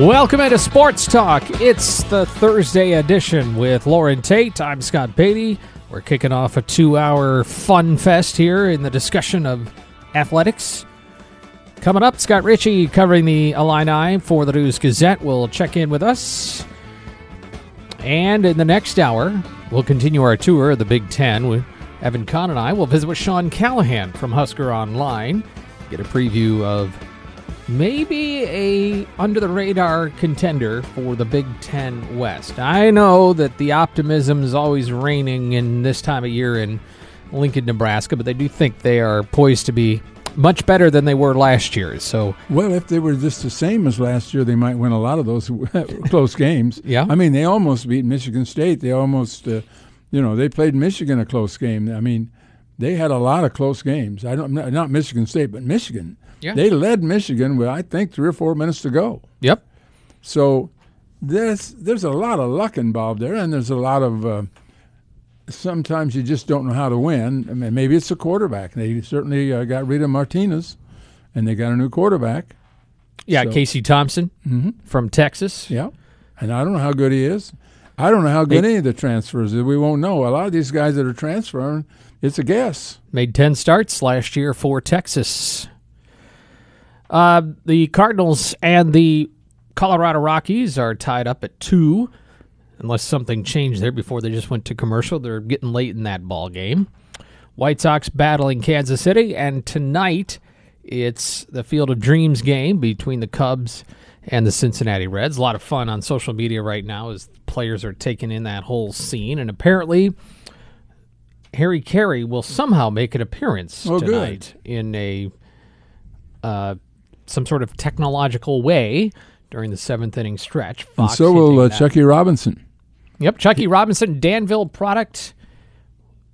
Welcome into Sports Talk. It's the Thursday edition with Loren Tate. I'm Scott Beatty. We're kicking off a two hour fun fest here in the discussion of athletics. Coming up, Scott Richey covering the Illini for the News Gazette will check in with us. And in the next hour, we'll continue our tour of the Big Ten with Evan Kahn and I. will visit with Sean Callahan from Husker Online, get a preview of maybe a under the radar contender for the Big Ten West. I know that the optimism is always reigning in this time of year in Lincoln, Nebraska, but they do think they are poised to be much better than they were last year. So, well, if they were just the same as last year, they might win a lot of those close games. Yeah, I mean, they almost beat Michigan State. They almost, uh, you know, they played Michigan a close game. I mean, they had a lot of close games. I don't not Michigan State, but Michigan. Yeah. They led Michigan with I think three or four minutes to go. Yep. So there's there's a lot of luck involved there, and there's a lot of uh, sometimes you just don't know how to win. I mean, maybe it's the quarterback. They certainly uh, got rid of Martinez, and they got a new quarterback. Yeah, so, Casey Thompson mm-hmm. from Texas. Yeah, and I don't know how good he is. I don't know how good any of the transfers. We won't know. A lot of these guys that are transferring, it's a guess. Made ten starts last year for Texas. Uh, the Cardinals and the Colorado Rockies are tied up at two, unless something changed there before they just went to commercial. They're getting late in that ball game. White Sox battling Kansas City, and tonight it's the Field of Dreams game between the Cubs and the Cincinnati Reds. A lot of fun on social media right now as players are taking in that whole scene, and apparently. Harry Caray will somehow make an appearance oh, tonight good. in a uh, some sort of technological way during the seventh inning stretch. Fox and so will uh, Chuckie Robinson. Yep, Chuckie Robinson, Danville product,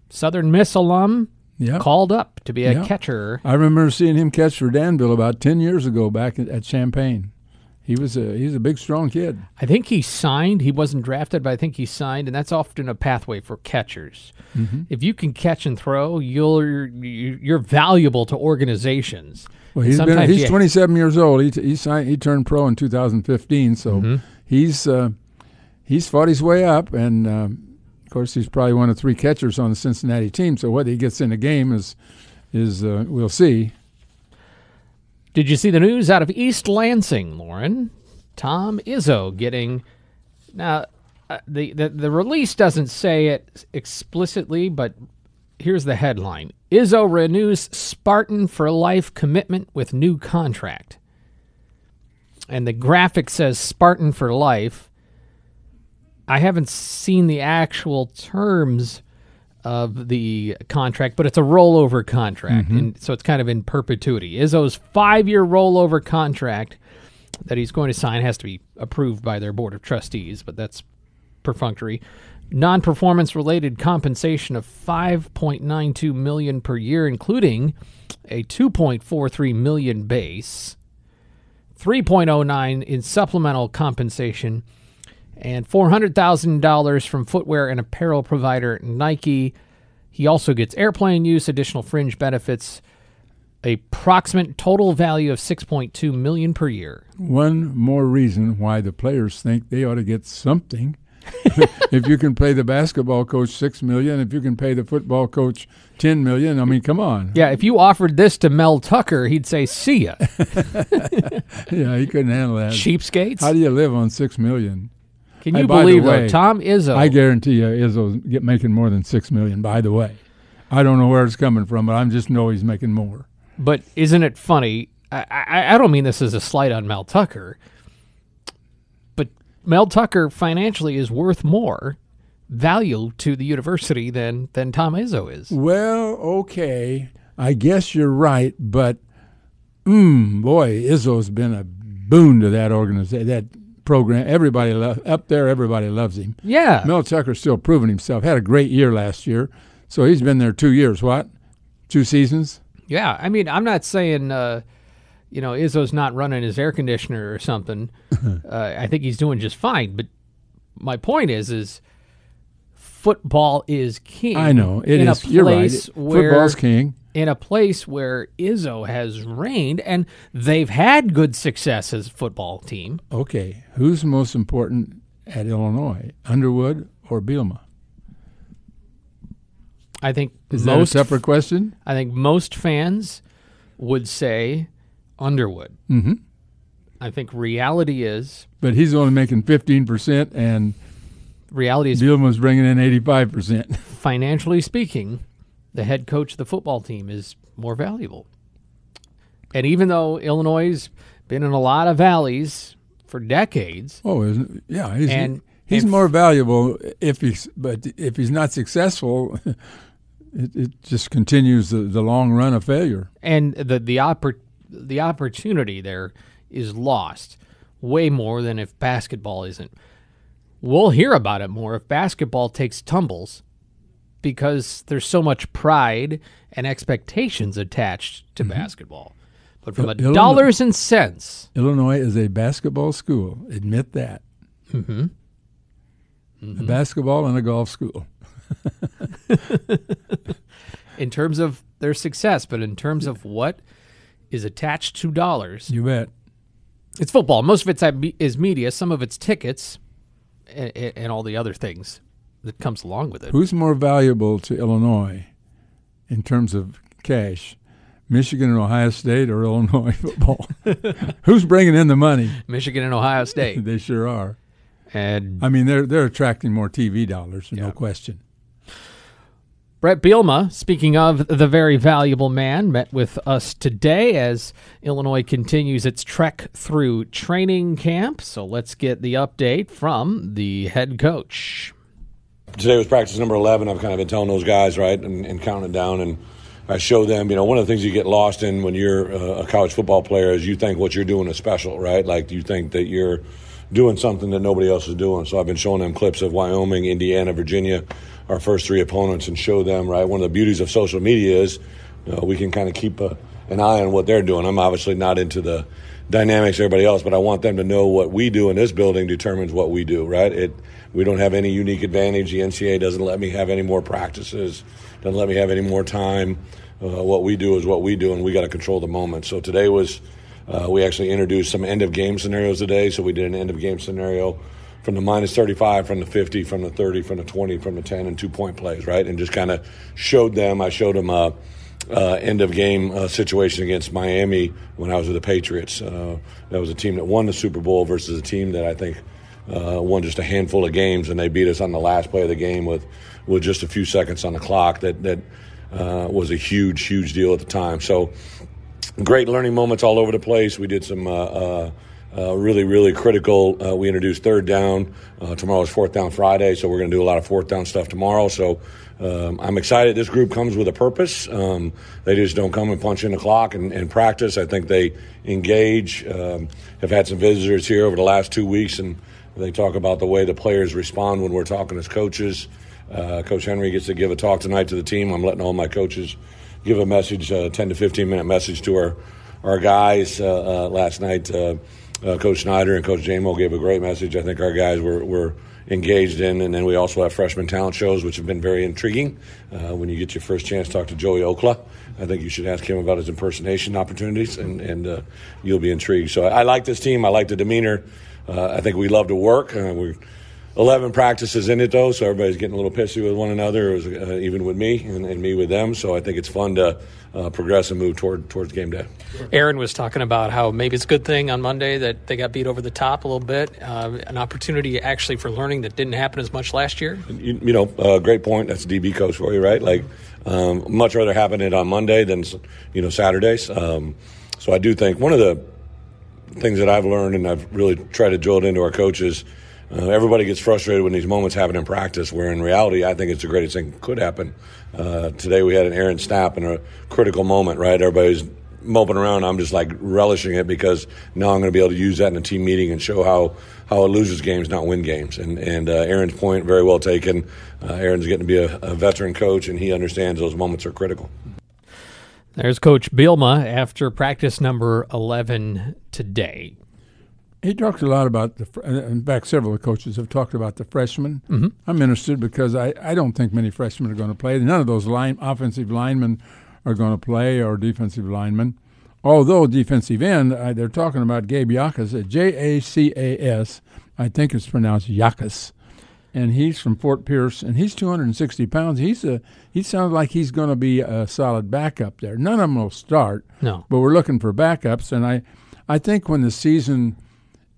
Southern Miss alum, yep. called up to be a yep. catcher. I remember seeing him catch for Danville about ten years ago back at, at Champaign. He was a he's a big strong kid. I think he signed. He wasn't drafted, but I think he signed, and that's often a pathway for catchers. Mm-hmm. If you can catch and throw, you're you're valuable to organizations. Well, he's been, he's 27 years old. He he signed he turned pro in 2015, so mm-hmm. he's uh, he's fought his way up, and uh, of course he's probably one of three catchers on the Cincinnati team. So whether he gets in a game is is uh, we'll see. Did you see the news out of East Lansing, Loren? Tom Izzo getting now. Uh, the, the the release doesn't say it explicitly, but here's the headline: Izzo renews Spartan for life commitment with new contract. And the graphic says Spartan for life. I haven't seen the actual terms of the contract, but it's a rollover contract, mm-hmm. and so it's kind of in perpetuity. Izzo's five-year rollover contract that he's going to sign has to be approved by their board of trustees, but that's perfunctory. Non-performance related compensation of 5.92 million per year including a 2.43 million base, 3.09 in supplemental compensation and $400,000 from footwear and apparel provider Nike. He also gets airplane use, additional fringe benefits, a proximate total value of 6.2 million per year. One more reason why the players think they ought to get something. if you can pay the basketball coach 6 million, if you can pay the football coach 10 million, I mean, come on. Yeah, if you offered this to Mel Tucker, he'd say, "See ya." yeah, he couldn't handle that. Cheapskates. How do you live on 6 million? Can you believe way, though, Tom Izzo? I guarantee you, Izzo's get making more than six million. By the way, I don't know where it's coming from, but I just know he's making more. But isn't it funny? I, I, I don't mean this as a slight on Mel Tucker, but Mel Tucker financially is worth more value to the university than than Tom Izzo is. Well, okay, I guess you're right, but mm, boy, Izzo's been a boon to that organization, that program. Everybody lo- up there, everybody loves him. Yeah, Mel Tucker's still proving himself. Had a great year last year, so he's been there two years. What, two seasons? yeah. I mean, I'm not saying. Uh, you know, Izzo's not running his air conditioner or something. uh, I think he's doing just fine. But my point is, is football is king. I know it in is. A You're right. where, Football's king. In a place where Izzo has reigned, and they've had good success as a football team. Okay, who's most important at Illinois, Underwood or Bielema? I think Is most that a separate question? I think most fans would say Underwood. Mm-hmm. I think reality is But he's only making fifteen percent, and reality is Bielema's bringing in eighty-five percent. financially speaking, the head coach of the football team is more valuable. And even though Illinois has been in a lot of valleys for decades, Oh, yeah? He's And- he's and- more valuable if he's but if he's not successful, it, it just continues the, the long run of failure. and the the oppor- the opportunity there is lost way more than if basketball isn't. We'll hear about it more if basketball takes tumbles because there's so much pride and expectations attached to basketball. But from a Illinois- dollars and cents, Illinois is a basketball school. Admit that. Mm-hmm. A basketball and a golf school. in terms of their success, but in terms of what is attached to dollars, You bet. it's football. Most of it's is media. Some of it's tickets, and, and all the other things that comes along with it. Who's more valuable to Illinois in terms of cash? Michigan and Ohio State or Illinois football? Who's bringing in the money? Michigan and Ohio State, They sure are. and I mean, they're they're attracting more TV dollars, no question. Bret Bielema, speaking of the very valuable man, met with us today as Illinois continues its trek through training camp. So let's get the update from the head coach. Today was practice number 11. I've kind of been telling those guys, right, and, and counting down. And I show them, you know, one of the things you get lost in when you're uh, a college football player is you think what you're doing is special, right? Like you think that you're doing something that nobody else is doing. So I've been showing them clips of Wyoming, Indiana, Virginia, our first three opponents, and show them, right? One of the beauties of social media is uh, we can kind of keep a, an eye on what they're doing. I'm obviously not into the dynamics of everybody else, but I want them to know what we do in this building determines what we do, right? It we don't have any unique advantage. The NCAA doesn't let me have any more practices, doesn't let me have any more time. Uh, what we do is what we do, and we got to control the moment. So today was uh, we actually introduced some end of game scenarios today. So we did an end of game scenario from the minus 35, from the 50, from the 30, from the 20, from the 10, and two point plays, right? And just kind of showed them. I showed them a uh, end of game uh, situation against Miami when I was with the Patriots. Uh, that was a team that won the Super Bowl versus a team that I think uh, won just a handful of games, and they beat us on the last play of the game with with just a few seconds on the clock. That that uh, was a huge, huge deal at the time. So great learning moments all over the place. We did some. Uh, uh, uh, really, really critical. Uh, we introduced third down. Uh, is fourth down Friday, so we're going to do a lot of fourth down stuff tomorrow. So um, I'm excited. This group comes with a purpose. Um, they just don't come and punch in the clock and, and practice. I think they engage. Um, have had some visitors here over the last two weeks, and they talk about the way the players respond when we're talking as coaches. Uh, Coach Henry gets to give a talk tonight to the team. I'm letting all my coaches give a message, a 10 to 15 minute message to our our guys. Uh, uh, last night, uh, uh, Coach Snyder and Coach Jamo gave a great message. I think our guys were, were engaged in, and then we also have freshman talent shows, which have been very intriguing. Uh, when you get your first chance to talk to Joey Okla, I think you should ask him about his impersonation opportunities, and, and uh, you'll be intrigued. So I, I like this team. I like the demeanor. Uh, I think we love to work. Uh, we're 11 practices in it though, so everybody's getting a little pissy with one another, was, uh, even with me and, and, me with them. So I think it's fun to uh, progress and move toward towards game day. Aaron was talking about how maybe it's a good thing on Monday that they got beat over the top a little bit, uh, an opportunity actually for learning that didn't happen as much last year. You, you know, uh, great point. That's DB coach for you, right? Like, um, much rather happen it on Monday than you know Saturdays. Um, so I do think one of the things that I've learned and I've really tried to drill it into our coaches uh, everybody gets frustrated when these moments happen in practice, where in reality, I think it's the greatest thing that could happen. Uh, today we had an Aaron snap in a critical moment, right? Everybody's moping around. I'm just like relishing it because now I'm going to be able to use that in a team meeting and show how how it loses games, not win games. And and uh, Aaron's point, very well taken. Uh, Aaron's getting to be a, a veteran coach, and he understands those moments are critical. There's Coach Bielema after practice number 11 today. He talked a lot about the. In fact, several of the coaches have talked about the freshmen. Mm-hmm. I'm interested because I, I don't think many freshmen are going to play. None of those line offensive linemen are going to play or defensive linemen. Although defensive end, uh, they're talking about Gabe Jacas, uh, J A C A S. I think it's pronounced Jacas, and he's from Fort Pierce, and he's 260 pounds. He's a he sounds like he's going to be a solid backup there. None of them will start, no, but we're looking for backups, and I I think when the season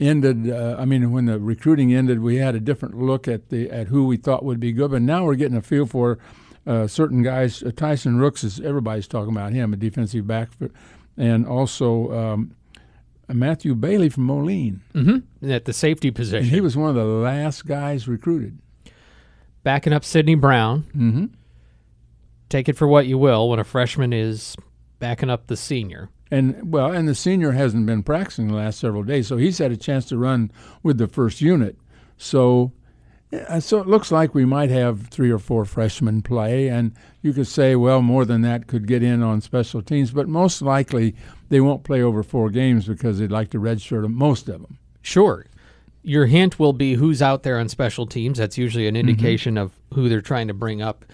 ended. Uh, I mean, when the recruiting ended, we had a different look at the at who we thought would be good. But now we're getting a feel for uh, certain guys. Uh, Tyson Rooks is everybody's talking about him, a defensive back, for, and also um, Matthew Bailey from Moline mm-hmm. at the safety position. And he was one of the last guys recruited. Backing up Sidney Brown. Mm-hmm. Take it for what you will when a freshman is backing up the senior. And well, and the senior hasn't been practicing the last several days, so he's had a chance to run with the first unit. So, so it looks like we might have three or four freshmen play, and you could say, well, more than that could get in on special teams, but most likely they won't play over four games because they'd like to redshirt them, most of them. Sure. Your hint will be who's out there on special teams. That's usually an mm-hmm. indication mm-hmm. of who they're trying to bring up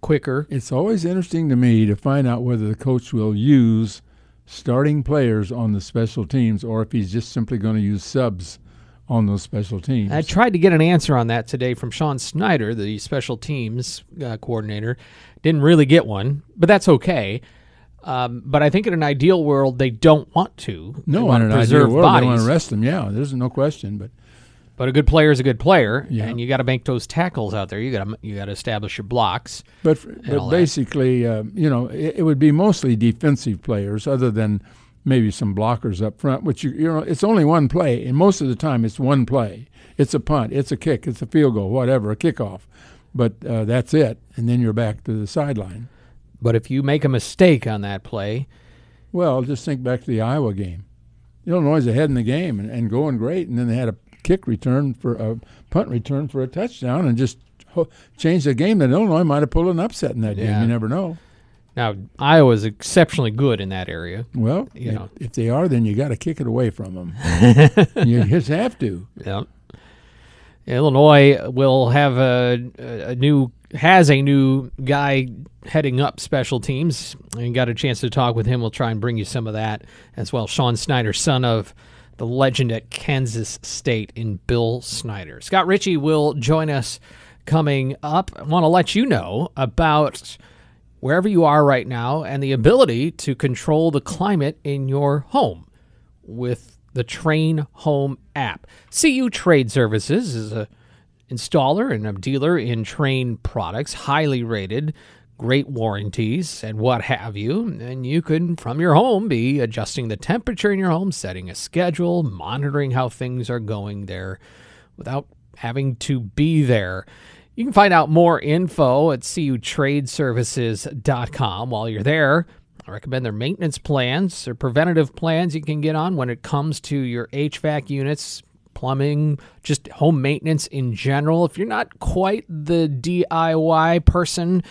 quicker. It's always interesting to me to find out whether the coach will use starting players on the special teams or if he's just simply going to use subs on those special teams. I tried to get an answer on that today from Sean Snyder, the special teams uh, coordinator. Didn't really get one, but that's okay. Um, but I think in an ideal world, they don't want to. No, in an ideal world, bodies. they want to rest them. Yeah, there's no question. But but a good player is a good player, yeah. and you got to make those tackles out there. You got to you got to establish your blocks. But but basically, uh, you know, it, it, would be mostly defensive players, other than maybe some blockers up front. Which you you know, it's only one play, and most of the time it's one play. It's a punt, it's a kick, it's a field goal, whatever, a kickoff. But uh, that's it, and then you're back to the sideline. But if you make a mistake on that play, well, just think back to the Iowa game. Illinois is ahead in the game and, and going great, and then they had a kick return for a punt return for a touchdown and just changed the game. That Illinois might have pulled an upset in that yeah. game. You never know. Now Iowa is exceptionally good in that area. Well, you if, know. if they are, then you got to kick it away from them. you just have to. Yeah. Illinois will have a, a new has a new guy heading up special teams and got a chance to talk with him. We'll try and bring you some of that as well. Sean Snyder, son of the legend at Kansas State in Bill Snyder. Scott Richey will join us coming up. I want to let you know about wherever you are right now and the ability to control the climate in your home with the Trane Home app. CU Trade Services is a installer and a dealer in Trane products, highly rated great warranties and what have you. And you can, from your home, be adjusting the temperature in your home, setting a schedule, monitoring how things are going there without having to be there. You can find out more info at cutradeservices.com. While you're there, I recommend their maintenance plans or preventative plans you can get on when it comes to your HVAC units, plumbing, just home maintenance in general. If you're not quite the DIY person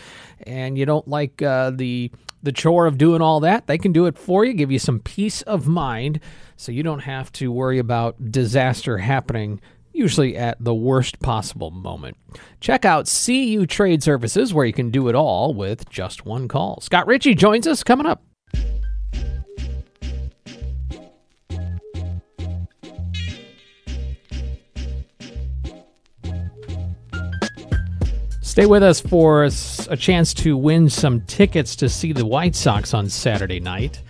and you don't like uh, the the chore of doing all that, they can do it for you, give you some peace of mind, so you don't have to worry about disaster happening. Usually at the worst possible moment. Check out CU Trade Services, where you can do it all with just one call. Scott Richey joins us coming up. Stay with us for a chance to win some tickets to see the White Sox on Saturday night.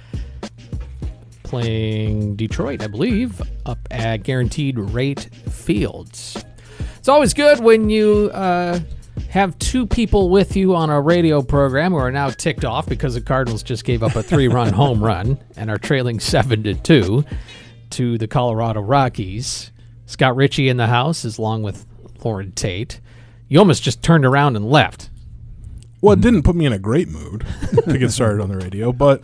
Playing Detroit, I believe, up at Guaranteed Rate Fields. It's always good when you uh, have two people with you on a radio program who are now ticked off because the Cardinals just gave up a three-run home run and are trailing seven to two to the Colorado Rockies. Scott Richey in the house, is along with Loren Tate. You almost just turned around and left. Well, it didn't put me in a great mood to get started on the radio, but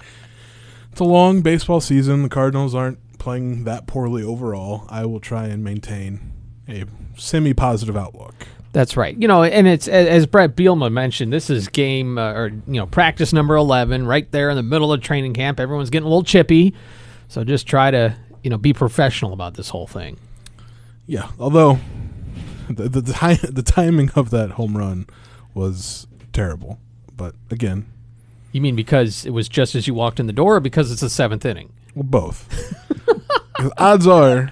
it's a long baseball season. The Cardinals aren't playing that poorly overall. I will try and maintain a semi-positive outlook. That's right. You know, and it's as Bret Bielema mentioned, this is game uh, or you know practice number eleven, right there in the middle of training camp. Everyone's getting a little chippy, so just try to you know be professional about this whole thing. Yeah, although the the, the, the timing of that home run was terrible. But again, You mean because it was just as you walked in the door, or because it's the seventh inning? well, both. 'Cause odds are,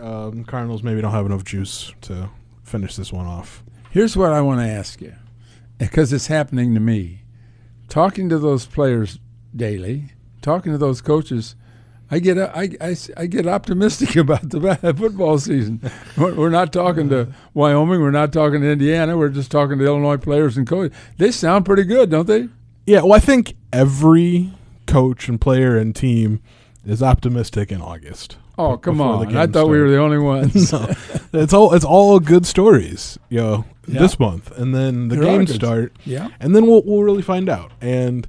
um, Cardinals maybe don't have enough juice to finish this one off. Here's what I want to ask you, because it's happening to me. Talking to those players daily, talking to those coaches, I get uh, I, I, I get optimistic about the football season. We're not talking to Wyoming. We're not talking to Indiana. We're just talking to Illinois players and coaches. They sound pretty good, don't they? Yeah, well, I think every coach and player and team is optimistic in August. Oh, come on! I thought we were the only ones. no, it's all it's all good stories, you know, Yeah. this month, and then the There are games start, yeah. and then we'll we'll really find out. And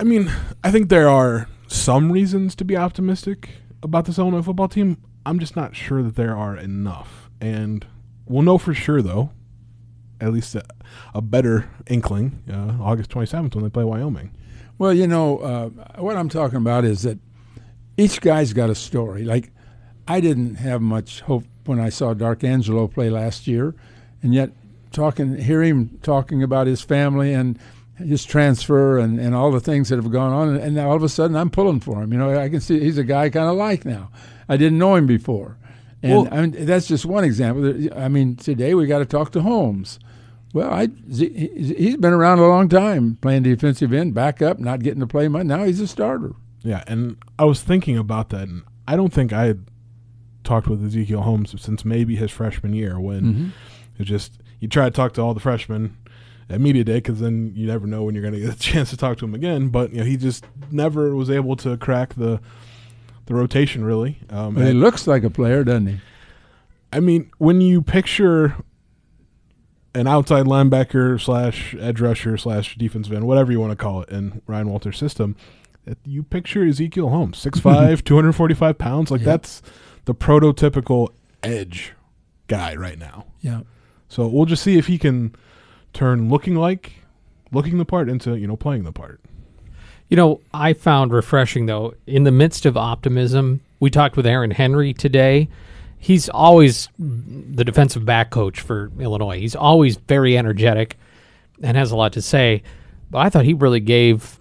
I mean, I think there are some reasons to be optimistic about this Illinois football team. I'm just not sure that there are enough, and we'll know for sure though. At least a, a better inkling, uh, August 27th when they play Wyoming. Well, you know, uh, what I'm talking about is that each guy's got a story. Like, I didn't have much hope when I saw Dark Angelo play last year, and yet talking, hear him talking about his family and his transfer and, and all the things that have gone on, and, now all of a sudden I'm pulling for him. You know, I can see he's a guy I kind of like now. I didn't know him before, and Well- I mean, that's just one example. I mean, today we got to talk to Holmes. Well, I he- he's been around a long time, playing defensive end, backup, not getting to play much. Now he's a starter. Yeah, and I was thinking about that, and I don't think I had talked with Ezekiel Holmes since maybe his freshman year when mm-hmm. it just you try to talk to all the freshmen at media day because then you never know when you're going to get a chance to talk to him again. But you know, he just never was able to crack the the rotation really. Um, But he looks like a player, doesn't he? I mean, when you picture an outside linebacker slash edge rusher slash defensive end, whatever you want to call it, in Ryan Walters' system, that you picture Ezekiel Holmes, 6'5", 245 pounds. Like that's the prototypical edge guy right now. Yeah. So we'll just see if he can turn looking like looking the part into you know playing the part. You know, I found refreshing though, in the midst of optimism, we talked with Aaron Henry today. He's always the defensive back coach for Illinois. He's always very energetic and has a lot to say. But I thought he really gave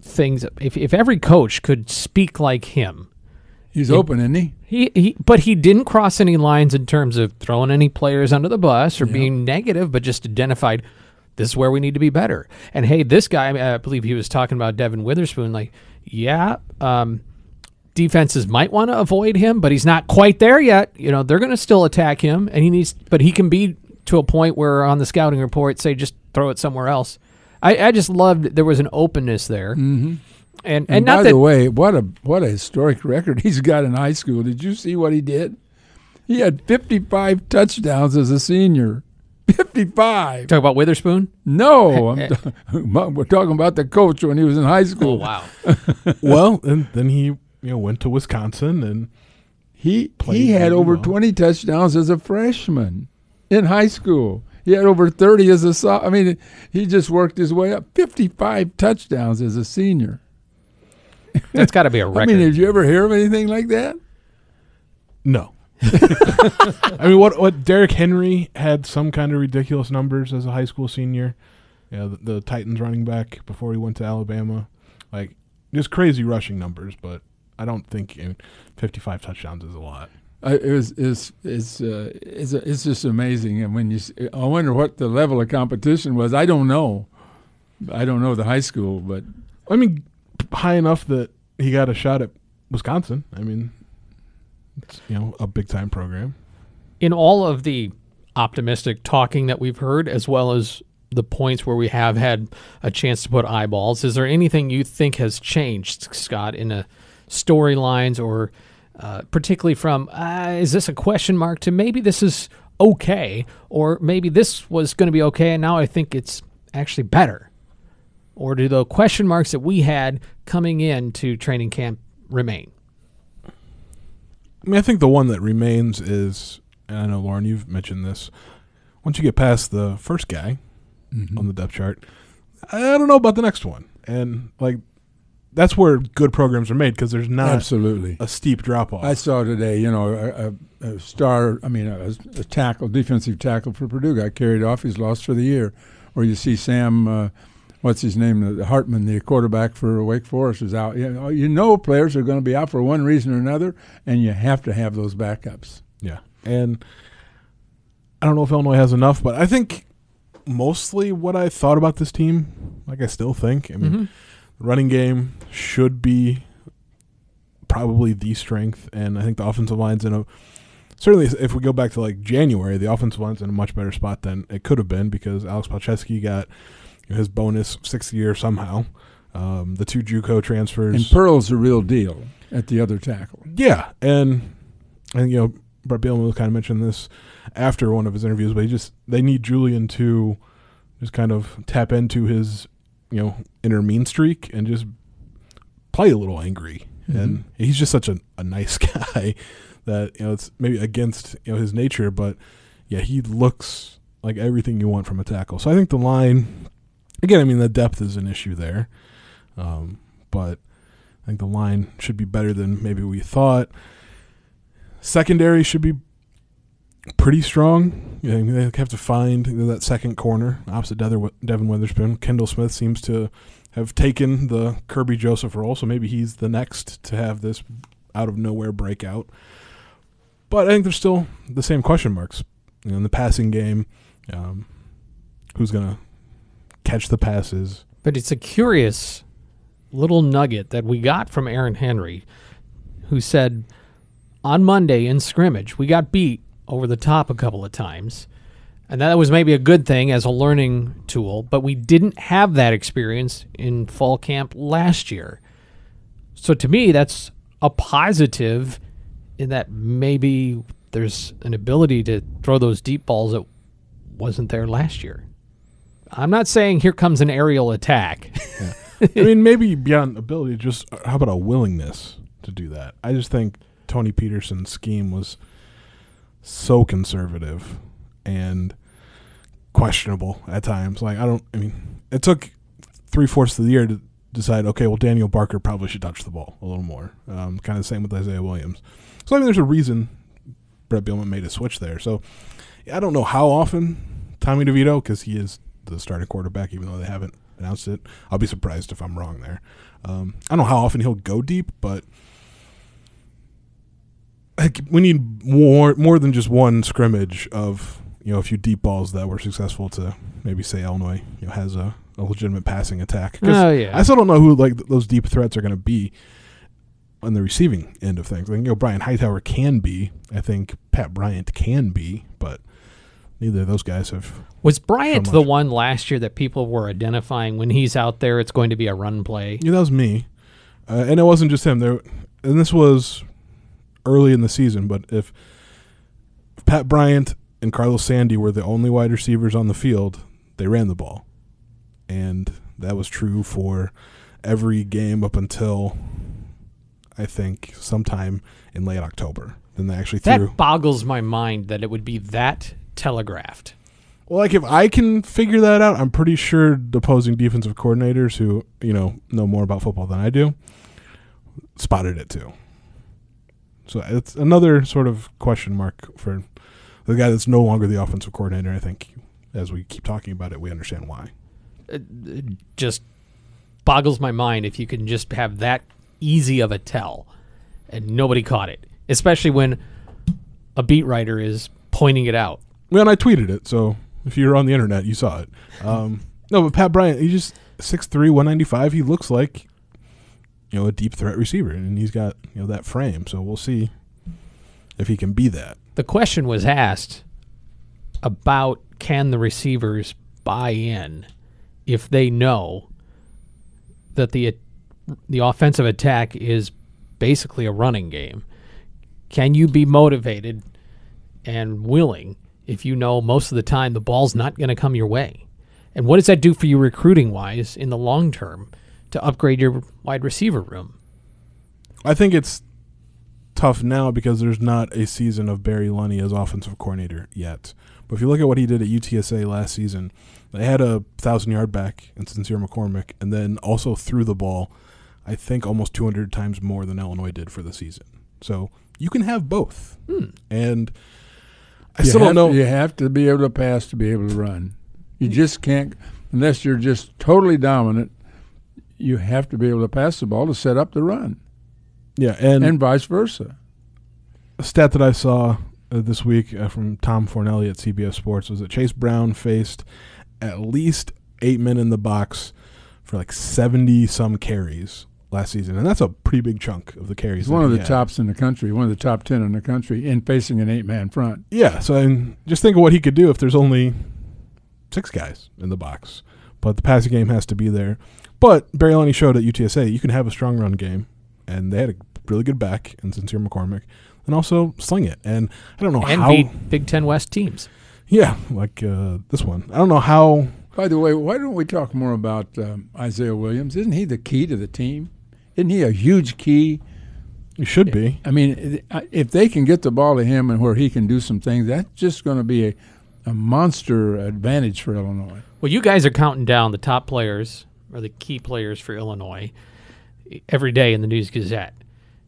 things if if every coach could speak like him. He's open, isn't he? He, he but he didn't cross any lines in terms of throwing any players under the bus or being negative, but just identified this is where we need to be better. And hey, this guy, I believe he was talking about Devin Witherspoon. Like, yeah, um, defenses might want to avoid him, but he's not quite there yet. You know, they're going to still attack him, and he needs, but he can be to a point where on the scouting report say just throw it somewhere else. I, I just loved there was an openness there, mm-hmm. And and, And, not by that the way, what a what a historic record he's got in high school. Did you see what he did? He had 55 touchdowns as a senior. 55. talk about Witherspoon. No, I'm t- we're talking about the coach when he was in high Oh school. wow. well, and then he you know went to Wisconsin and He he had over well. 20 touchdowns as a freshman in high school. He had over 30 as a so- I mean, he just worked his way up. 55 touchdowns as a senior. That's got to be a I record. I mean, did you ever hear of anything like that? No. I mean, what what Derrick Henry had some kind of ridiculous numbers as a high school senior. Yeah, the, the Titans running back before he went to Alabama, like just crazy rushing numbers. But I don't think I mean, 55 touchdowns is a lot. Uh, it was is is uh, it's, it's just amazing, and when you, s- I wonder what the level of competition was. I don't know. I don't know the high school, but I mean, high enough that he got a shot at Wisconsin. I mean, it's you know a big time program. in all of the optimistic talking that we've heard, as well as the points where we have had a chance to put eyeballs, is there anything you think has changed, Scott, in the storylines or uh, particularly from uh, is this a question mark to maybe this is okay, or maybe this was going to be okay and now I think it's actually better? Or do the question marks that we had coming into training camp remain? I mean, I think the one that remains is, and I know Loren, you've mentioned this. Once you get past the first guy on the depth chart, I don't know about the next one, and like that's where good programs are made because there's not absolutely. a steep drop off. I saw today, you know, a, a, a star. I mean, a, a tackle, defensive tackle for Purdue got carried off. He's lost for the year. Or you see Sam, uh, what's his name, Hartman, the quarterback for Wake Forest, is out. You know, you know players are going to be out for one reason or another, and you have to have those backups. Yeah. And I don't know if Illinois has enough, but I think mostly what I thought about this team, like I still think, I mean, Mm-hmm. the running game should be probably the strength, and I think the offensive line's in a certainly if we go back to like January, the offensive line's in a much better spot than it could have been because Alex Palczewski got you know, his bonus sixth year somehow. Um, the two JUCO transfers And Pearl's a real deal at the other tackle. yeah, and and you know Bret Bielema kind of mentioned this after one of his interviews, but he just they need Julian to just kind of tap into his you know inner mean streak and just play a little angry. And he's just such a, a nice guy that you know it's maybe against you know his nature, but yeah, he looks like everything you want from a tackle. So I think the line again, I mean the depth is an issue there, um, but I think the line should be better than maybe we thought. Secondary should be pretty strong. You know, they have to find that second corner opposite Devin Witherspoon. Kendall Smith seems to have taken the Kirby Joseph role, so maybe he's the next to have this out of nowhere breakout. But I think there's still the same question marks you know, in the passing game. Um, who's gonna catch the passes? But it's a curious little nugget that we got from Aaron Henry, who said on Monday in scrimmage, we got beat over the top a couple of times. And that was maybe a good thing as a learning tool, but we didn't have that experience in fall camp last year. So to me, that's a positive in that maybe there's an ability to throw those deep balls that wasn't there last year. I'm not saying here comes an aerial attack. I mean, maybe beyond ability, just uh, how about a willingness to do that? I just think Tony Petersen's scheme was so conservative and questionable at times. Like, I don't, I mean, it took three fourths of the year to decide, okay, well, Daniel Barker probably should touch the ball a little more. Um, kind of the same with Isaiah Williams. So, I mean, there's a reason Bret Bielema made a switch there. So, I don't know how often Tommy DeVito, because he is the starting quarterback, even though they haven't announced it. I'll be surprised if I'm wrong there. Um, I don't know how often he'll go deep, but like, we need more more than just one scrimmage of you know a few deep balls that were successful to maybe say Illinois you know has a, a legitimate passing attack. Oh, yeah. I still don't know who like th- those deep threats are going to be on the receiving end of things. Like, you know, Brian Hightower can be. I think Pat Bryant can be, but neither of those guys have. Was Bryant So the one last year that people were identifying when he's out there? It's going to be a run play. Yeah, that was me, uh, and it wasn't just him. There, and this was early in the season. But if, if Pat Bryant and Carlos Sandy were the only wide receivers on the field, they ran the ball, and that was true for every game up until I think sometime in late October. Then they actually threw. That boggles my mind that it would be that telegraphed. Well, like if I can figure that out, I'm pretty sure the opposing defensive coordinators who you know know more about football than I do spotted it too. So it's another sort of question mark for the guy that's no longer the offensive coordinator. I think as we keep talking about it, we understand why. It just boggles my mind if you can just have that easy of a tell and nobody caught it. Especially when a beat writer is pointing it out. Well, and I tweeted it, so if you're on the internet, you saw it. Um, no, but Pat Bryant, he's just 6'3", 195. He looks like you know a deep threat receiver, and he's got you know that frame. So we'll see if he can be that. The question was asked about can the receivers buy in if they know that the the offensive attack is basically a running game. Can you be motivated and willing if you know most of the time the ball's not going to come your way? And what does that do for you recruiting wise in the long term to upgrade your wide receiver room? I think it's tough now because there's not a season of Barry Lunney as offensive coordinator yet. But if you look at what he did at UTSA last season, they had a thousand yard back in Sincere McCormick, and then also threw the ball, I think almost 200 times more than Illinois did for the season. So you can have both, Hmm. and I You still have, don't know. You have to be able to pass to be able to run. You just can't, unless you're just totally dominant. You have to be able to pass the ball to set up the run, Yeah, and, and vice versa. a stat that I saw uh, this week uh, from Tom Fornelli at CBS Sports was that Chase Brown faced at least eight men in the box for like 70 some carries last season. And that's a pretty big chunk of the carries. He's one of the had. tops in the country, one of the top ten in the country, in facing an eight-man front. Yeah. So and just think of what he could do if there's only six guys in the box. But the passing game has to be there. But Barry Lunney showed at UTSA you can have a strong run game. And they had a really good back in Sincere McCormick. And also sling it. And I don't know And how. beat Big Ten West teams. Yeah, like uh, this one. I don't know how. By the way, why don't we talk more about um, Isaiah Williams? Isn't he the key to the team? Isn't he a huge key? He should be. I mean, if they can get the ball to him and where he can do some things, that's just going to be a, a monster advantage for Illinois. Well, you guys are counting down the top players or the key players for Illinois every day in the News Gazette.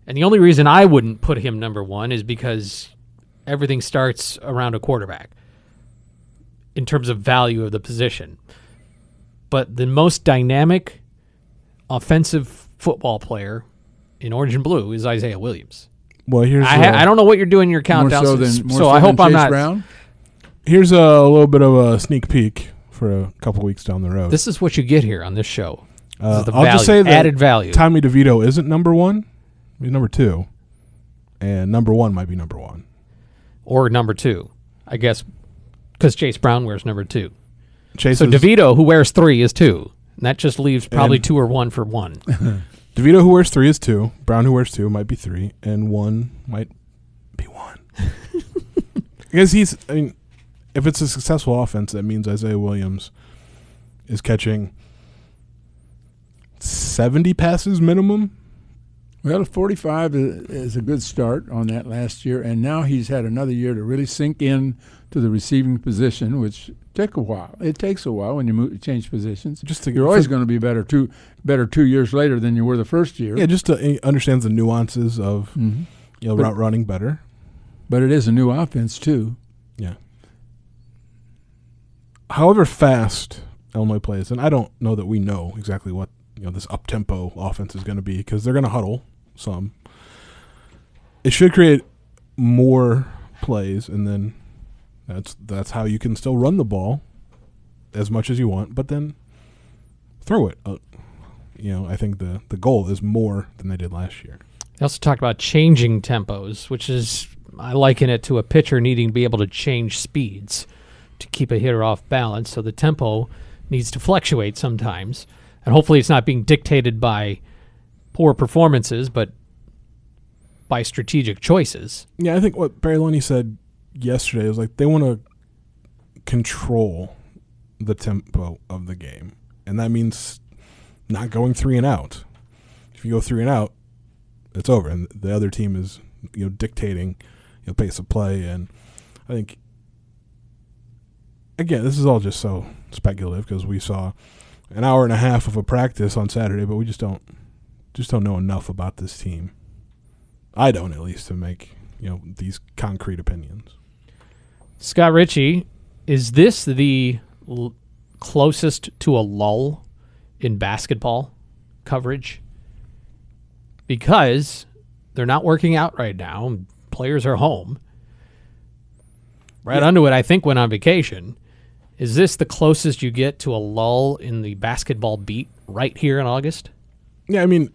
And the only reason I wouldn't put him number one is because everything starts around a quarterback in terms of value of the position. But the most dynamic offensive football player in orange and blue is Isaiah Williams. Well, here's I, ha- I don't know what you're doing in your countdown, so than, so so I hope I'm not. Brown. here's a little bit of a sneak peek for a couple weeks down the road. This is what you get here on this show. Uh, I'll just say that added value. Tommy DeVito isn't number one. He's number two, and number one might be number one. or number two, I guess, because Chase Brown wears number two. Chase So DeVito, who wears three, is two. And that just leaves probably two or one for one. DeVito, who wears three, is two. Brown, who wears two, might be three, and one might be one. because he's, I mean, if it's a successful offense, that means Isaiah Williams is catching seventy passes minimum. Well, 45 is, is a good start on that last year, and now he's had another year to really sink in to the receiving position, which took a while. It takes a while when you move, change positions. Just to You're always going to be better two better two years later than you were the first year. Yeah, just to he understands the nuances of Mhm. you know But- route running better. But it is a new offense too. Yeah. However fast Illinois plays, and I don't know that we know exactly what you know this up tempo offense is going to be because they're going to huddle some. It should create more plays, and then that's that's how you can still run the ball as much as you want, but then throw it. Uh, you know, I think the the goal is more than they did last year. They also talked about changing tempos, which is, I liken it to a pitcher needing to be able to change speeds to keep a hitter off balance. So the tempo needs to fluctuate sometimes. And hopefully it's not being dictated by poor performances, but by strategic choices. Yeah, I think what Barry Lunney said yesterday was like they want to control the tempo of the game, and that means not going three and out. If you go three and out, it's over, and the other team is you know dictating you know pace of play, and I think again this is all just so speculative because we saw an hour and a half of a practice on Saturday, but we just don't just don't know enough about this team. I don't, at least, to make you know these concrete opinions. Scott Richey, is this the l- closest to a lull in basketball coverage? Because they're not working out right now. Players are home. Brad Underwood, I think, went on vacation. Is this the closest you get to a lull in the basketball beat right here in August? Yeah, I mean,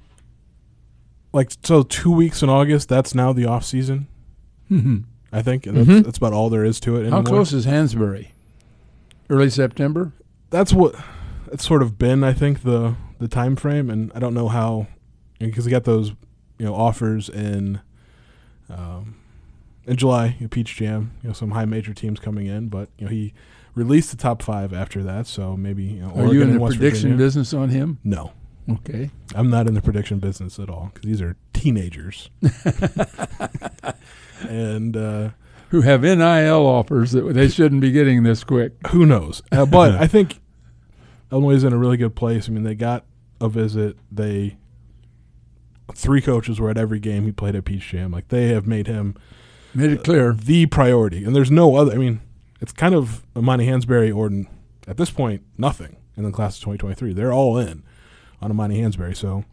like so, two weeks in August. That's now the off season. I think and that's, that's about all there is to it. How Anymore. close is Hansberry? Early September. That's what it's sort of been. I think the the time frame, and I don't know how because we got those you know offers in um, in July, you know, Peach Jam, you know some high major teams coming in, but you know he released the top five after that, so maybe you know, Are Oregon you in the prediction Virginia. business on him? No, Okay. I'm not in the prediction business at all because these are teenagers, and uh, Who have NIL offers that they shouldn't be getting this quick. who knows? Uh, but I think Illinois is in a really good place. I mean, they got a visit. They three coaches were at every game he played at Peach Jam. Like they have made him Made it clear. the priority, and there's no other. I mean, it's kind of Amani Hansberry or at this point nothing in the class of 2023. They're all in on Amani Hansberry. So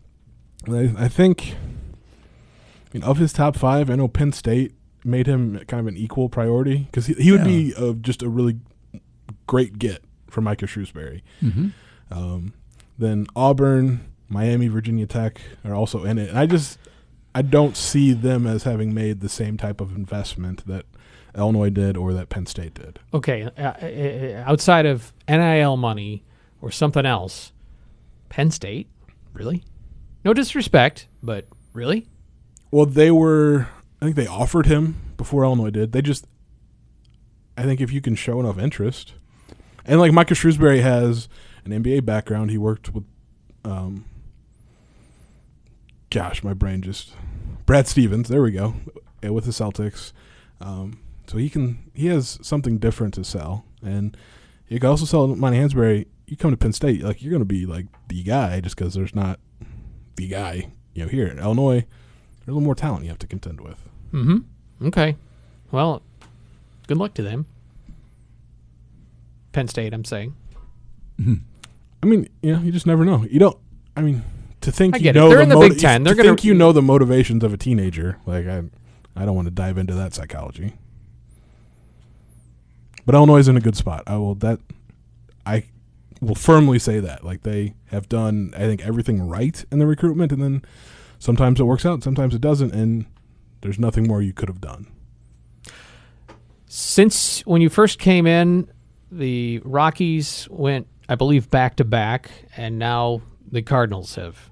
I, I think, I mean, of his top five, I know Penn State made him kind of an equal priority because he, he would be uh, just a really great get for Micah Shrewsbury. Mm-hmm. Um, then Auburn, Miami, Virginia Tech are also in it. And I just I don't see them as having made the same type of investment that Illinois did or that Penn State did. Okay, uh, uh, outside of NIL money or something else, Penn State, really? No disrespect, but really? Well, they were I think they offered him before Illinois did. They just I think if you can show enough interest. And like Micah Shrewsbury has an NBA background. He worked with um gosh, my brain just Brad Stevens, there we go. With the Celtics. Um so he can he has something different to sell. And you can also sell Amani Hansberry. You come to Penn State, like you're going to be like the guy, just because there's not the guy, you know. Here in Illinois, there's a little more talent you have to contend with. Mm-hmm. Okay. Well, good luck to them. Penn State, I'm saying. I mean, you know, you just never know. You don't. I mean, to think you know the the moti- Big Ten. to gonna- think you know the motivations of a teenager. Like I, I don't want to dive into that psychology. But Illinois is in a good spot. I will that. I will firmly say that. Like they have done, I think everything right in the recruitment, and then sometimes it works out, sometimes it doesn't, and there's nothing more you could have done. Since when you first came in, the Rockies went, I believe, back to back, and now the Cardinals have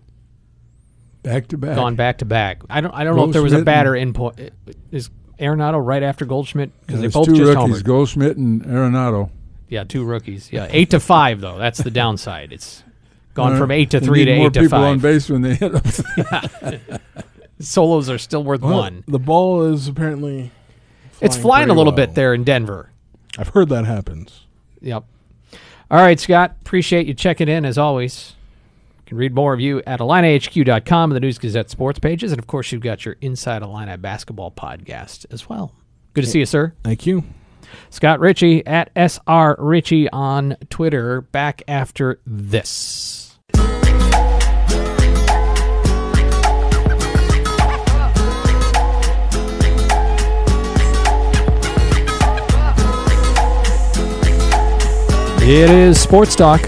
Back to back. gone back to back. I don't. I don't know if there was a batter input. Is Arenado right after Goldschmidt because they There's both two just rookies, homered? Goldschmidt and Arenado. Yeah, two rookies. Yeah, eight to five though. That's the downside. It's gone Uh, from eight to three to more eight to people on base when they hit them. Solos are still worth Well, one. The ball is apparently. It's flying a pretty little low. bit there in Denver. I've heard that happens. Yep. All right, Scott. Appreciate you checking in as always. You can read more of you at IlliniHQ.com and the News Gazette sports pages. And of course, you've got your Inside Illini basketball podcast as well. Good to see you, sir. Thank you. Scott Richey at SR Richey on Twitter. Back after this. It is Sports Talk.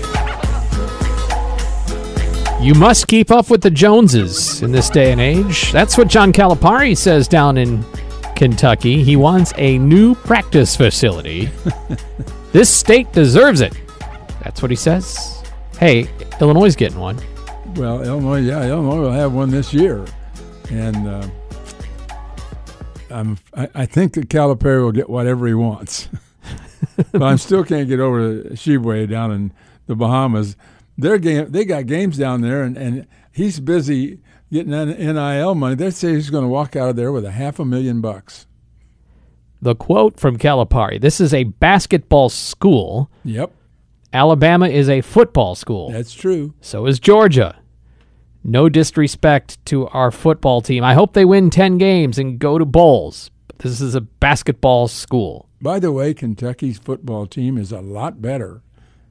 You must keep up with the Joneses in this day and age. That's what John Calipari says down in Kentucky. He wants a new practice facility. this state deserves it. That's what he says. Hey, Illinois is getting one. well, Illinois, yeah, Illinois will have one this year, and uh, I'm, I, I think that Calipari will get whatever he wants. but I still can't get over the Tshiebwe down in the Bahamas. Their game, they got games down there, and, and he's busy getting NIL money. They say he's going to walk out of there with a half a million bucks. The quote from Calipari this is a basketball school. Yep, Alabama is a football school. that's true. So is Georgia. No disrespect to our football team. I hope they win 10 games and go to bowls. But this is a basketball school. By the way, Kentucky's football team is a lot better.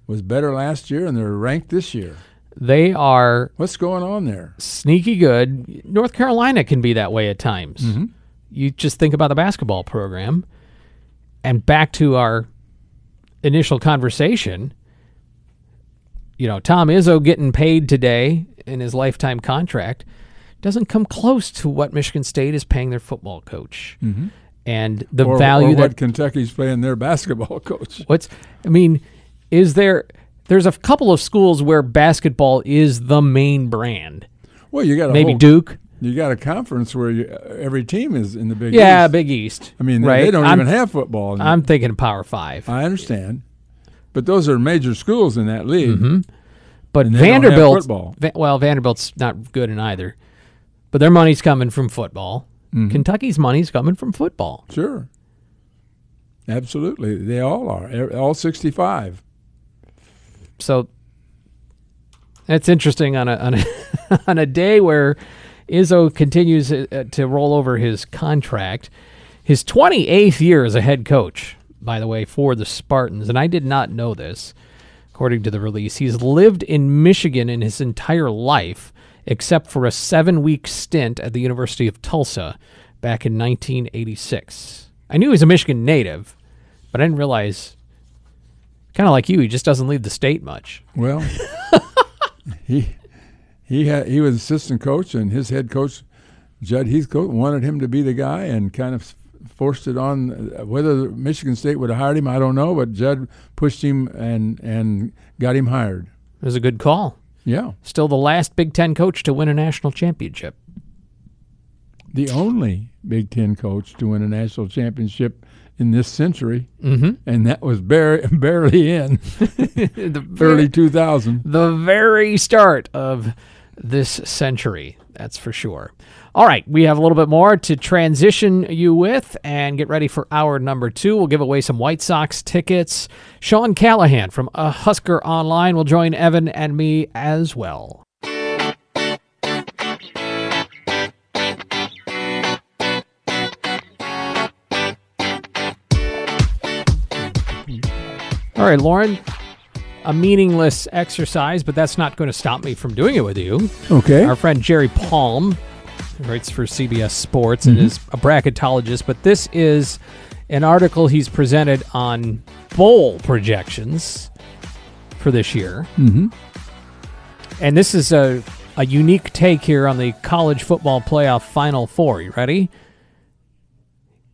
Was better last year, and they're ranked this year. They are What's going on there? sneaky good. North Carolina can be that way at times. Mm-hmm. You just think about the basketball program. And back to our initial conversation, you know, Tom Izzo getting paid today in his lifetime contract doesn't come close to what Michigan State is paying their football coach. And the or, value or that what Kentucky's paying their basketball coach. What's I mean, is there there's a couple of schools where basketball is the main brand. Well, you got a Maybe whole- Duke. You got a conference where you, every team is in the Big East. Yeah, East. Big East. I mean, they- right? they don't I'm, even have football. in I'm thinking Power Five. I understand, but those are major schools in that league. Mm-hmm. But and they don't have Vanderbilt. Va- well, Vanderbilt's not good in either. But their money's coming from football. Mm-hmm. Kentucky's money's coming from football. Sure, absolutely, they all are. All sixty-five. So that's interesting on a on a, on a day where Izzo continues uh, to roll over his contract. His 28th year as a head coach, by the way, for the Spartans, and I did not know this. According to the release, he's lived in Michigan in his entire life, except for a seven-week stint at the University of Tulsa back in 1986. I knew he was a Michigan native, but I didn't realize kind of like you, he just doesn't leave the state much. Well, he he had, he was assistant coach, and his head coach Judd Heathcote wanted him to be the guy, and kind of forced it on. Uh, whether Michigan State would have hired him, I don't know, but Judd pushed him and and got him hired. It was a good call. Yeah, Still the last Big Ten coach to win a national championship. the only Big Ten coach to win a national championship in this century, Mm-hmm. and that was barely, barely in the early 2000. the very start of this century. That's for sure. All right, we have a little bit more to transition you with and get ready for hour number two. We'll give away some White Sox tickets. Sean Callahan from a Husker Online will join Evan and me as well. All right, Loren, a meaningless exercise, but that's not going to stop me from doing it with you. Okay. Our friend Jerry Palm writes for CBS Sports and is a bracketologist, but this is an article he's presented on bowl projections for this year. Mm-hmm. And this is a, a unique take here on the college football playoff final four. You ready?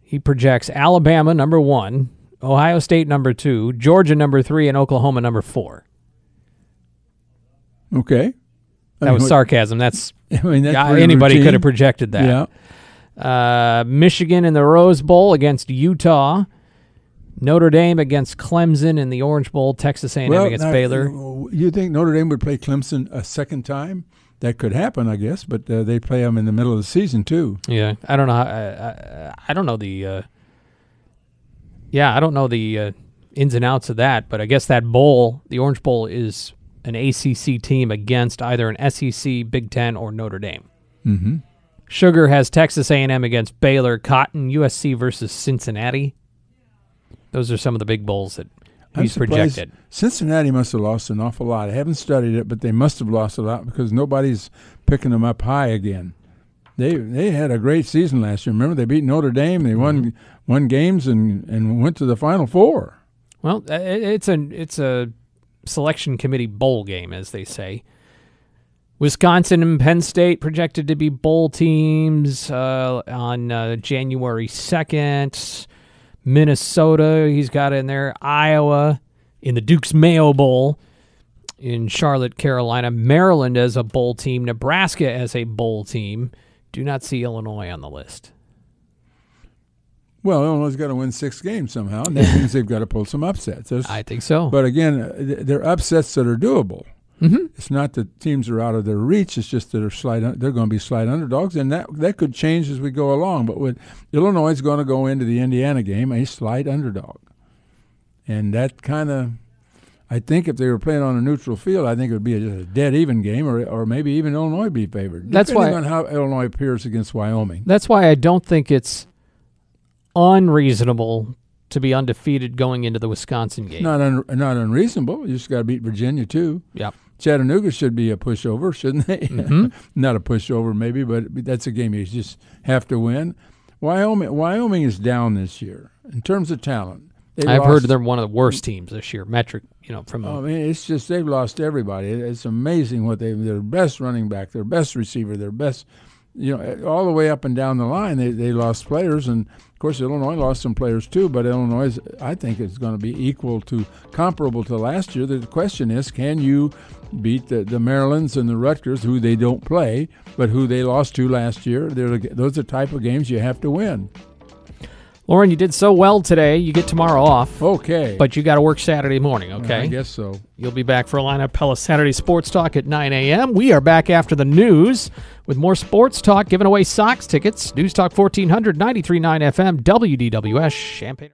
He projects Alabama number one, Ohio State number two, Georgia number three, and Oklahoma number four. Okay. I That mean, was what- sarcasm. That's, I mean, that's anybody routine. could have projected that. Yeah. Uh, Michigan in the Rose Bowl against Utah. Notre Dame against Clemson in the Orange Bowl. Texas A&M against now, Baylor. You think Notre Dame would play Clemson a second time? That could happen, I guess, but uh, they play them in the middle of the season too. Yeah, I don't know. How, I, I, I don't know the. Uh, yeah, I don't know the uh, ins and outs of that, but I guess that bowl, the Orange Bowl, is an ACC team against either an SEC, Big Ten, or Notre Dame. Mm-hmm. Sugar has Texas A&M against Baylor. Cotton USC versus Cincinnati. Those are some of the big bowls that I'm he's projected. Cincinnati must have lost an awful lot. I haven't studied it, but they must have lost a lot because nobody's picking them up high again. They they had a great season last year. Remember, they beat Notre Dame. They won Mm-hmm. won games and, and went to the Final Four. Well, uh, it's a it's a selection committee bowl game, as they say. Wisconsin and Penn State projected to be bowl teams uh, on uh, January second. Minnesota, he's got in there. Iowa in the Duke's Mayo Bowl in Charlotte, Carolina. Maryland as a bowl team. Nebraska as a bowl team. Do not see Illinois on the list. Well, Illinois got to win six games somehow, and that means they've got to pull some upsets. I think so. But again, uh, they're upsets that are doable. Mm-hmm. It's not that teams are out of their reach. It's just that they're slight. They're going to be slight underdogs, and that that could change as we go along. But with Illinois is going to go into the Indiana game a slight underdog, and that kind of. I think if they were playing on a neutral field, I think it would be a, just a dead even game, or or maybe even Illinois be favored. That's depending why- on how Illinois appears against Wyoming. That's why I don't think it's unreasonable to be undefeated going into the Wisconsin game. Not un, not unreasonable. You just got to beat Virginia too. Yep. Chattanooga should be a pushover, shouldn't they? Mhm. Not a pushover, maybe, but that's a game you just have to win. Wyoming Wyoming is down this year in terms of talent. They I've heard they're one of the worst teams this year. Metric, you know, from oh, I mean, it's just they've lost everybody. It's amazing what they their best running back, their best receiver, their best, you know, eh, all the way up and down the line. They they lost players, and of course Illinois lost some players too. But Illinois, is, I think, is going to be equal to comparable to last year. The question is, can you beat the, the Marylands and the Rutgers, who they don't play, but who they lost to last year? They're, those are the type of games you have to win. Loren. You did so well today. You get tomorrow off, Okay, but you got to work Saturday morning. Okay, I guess so. You'll be back for a lineup Pella Saturday Sports Talk at 9 a.m. We are back after the news with more sports talk, giving away Sox tickets. News Talk 1400, 93.9 FM, WDWS, Champaign.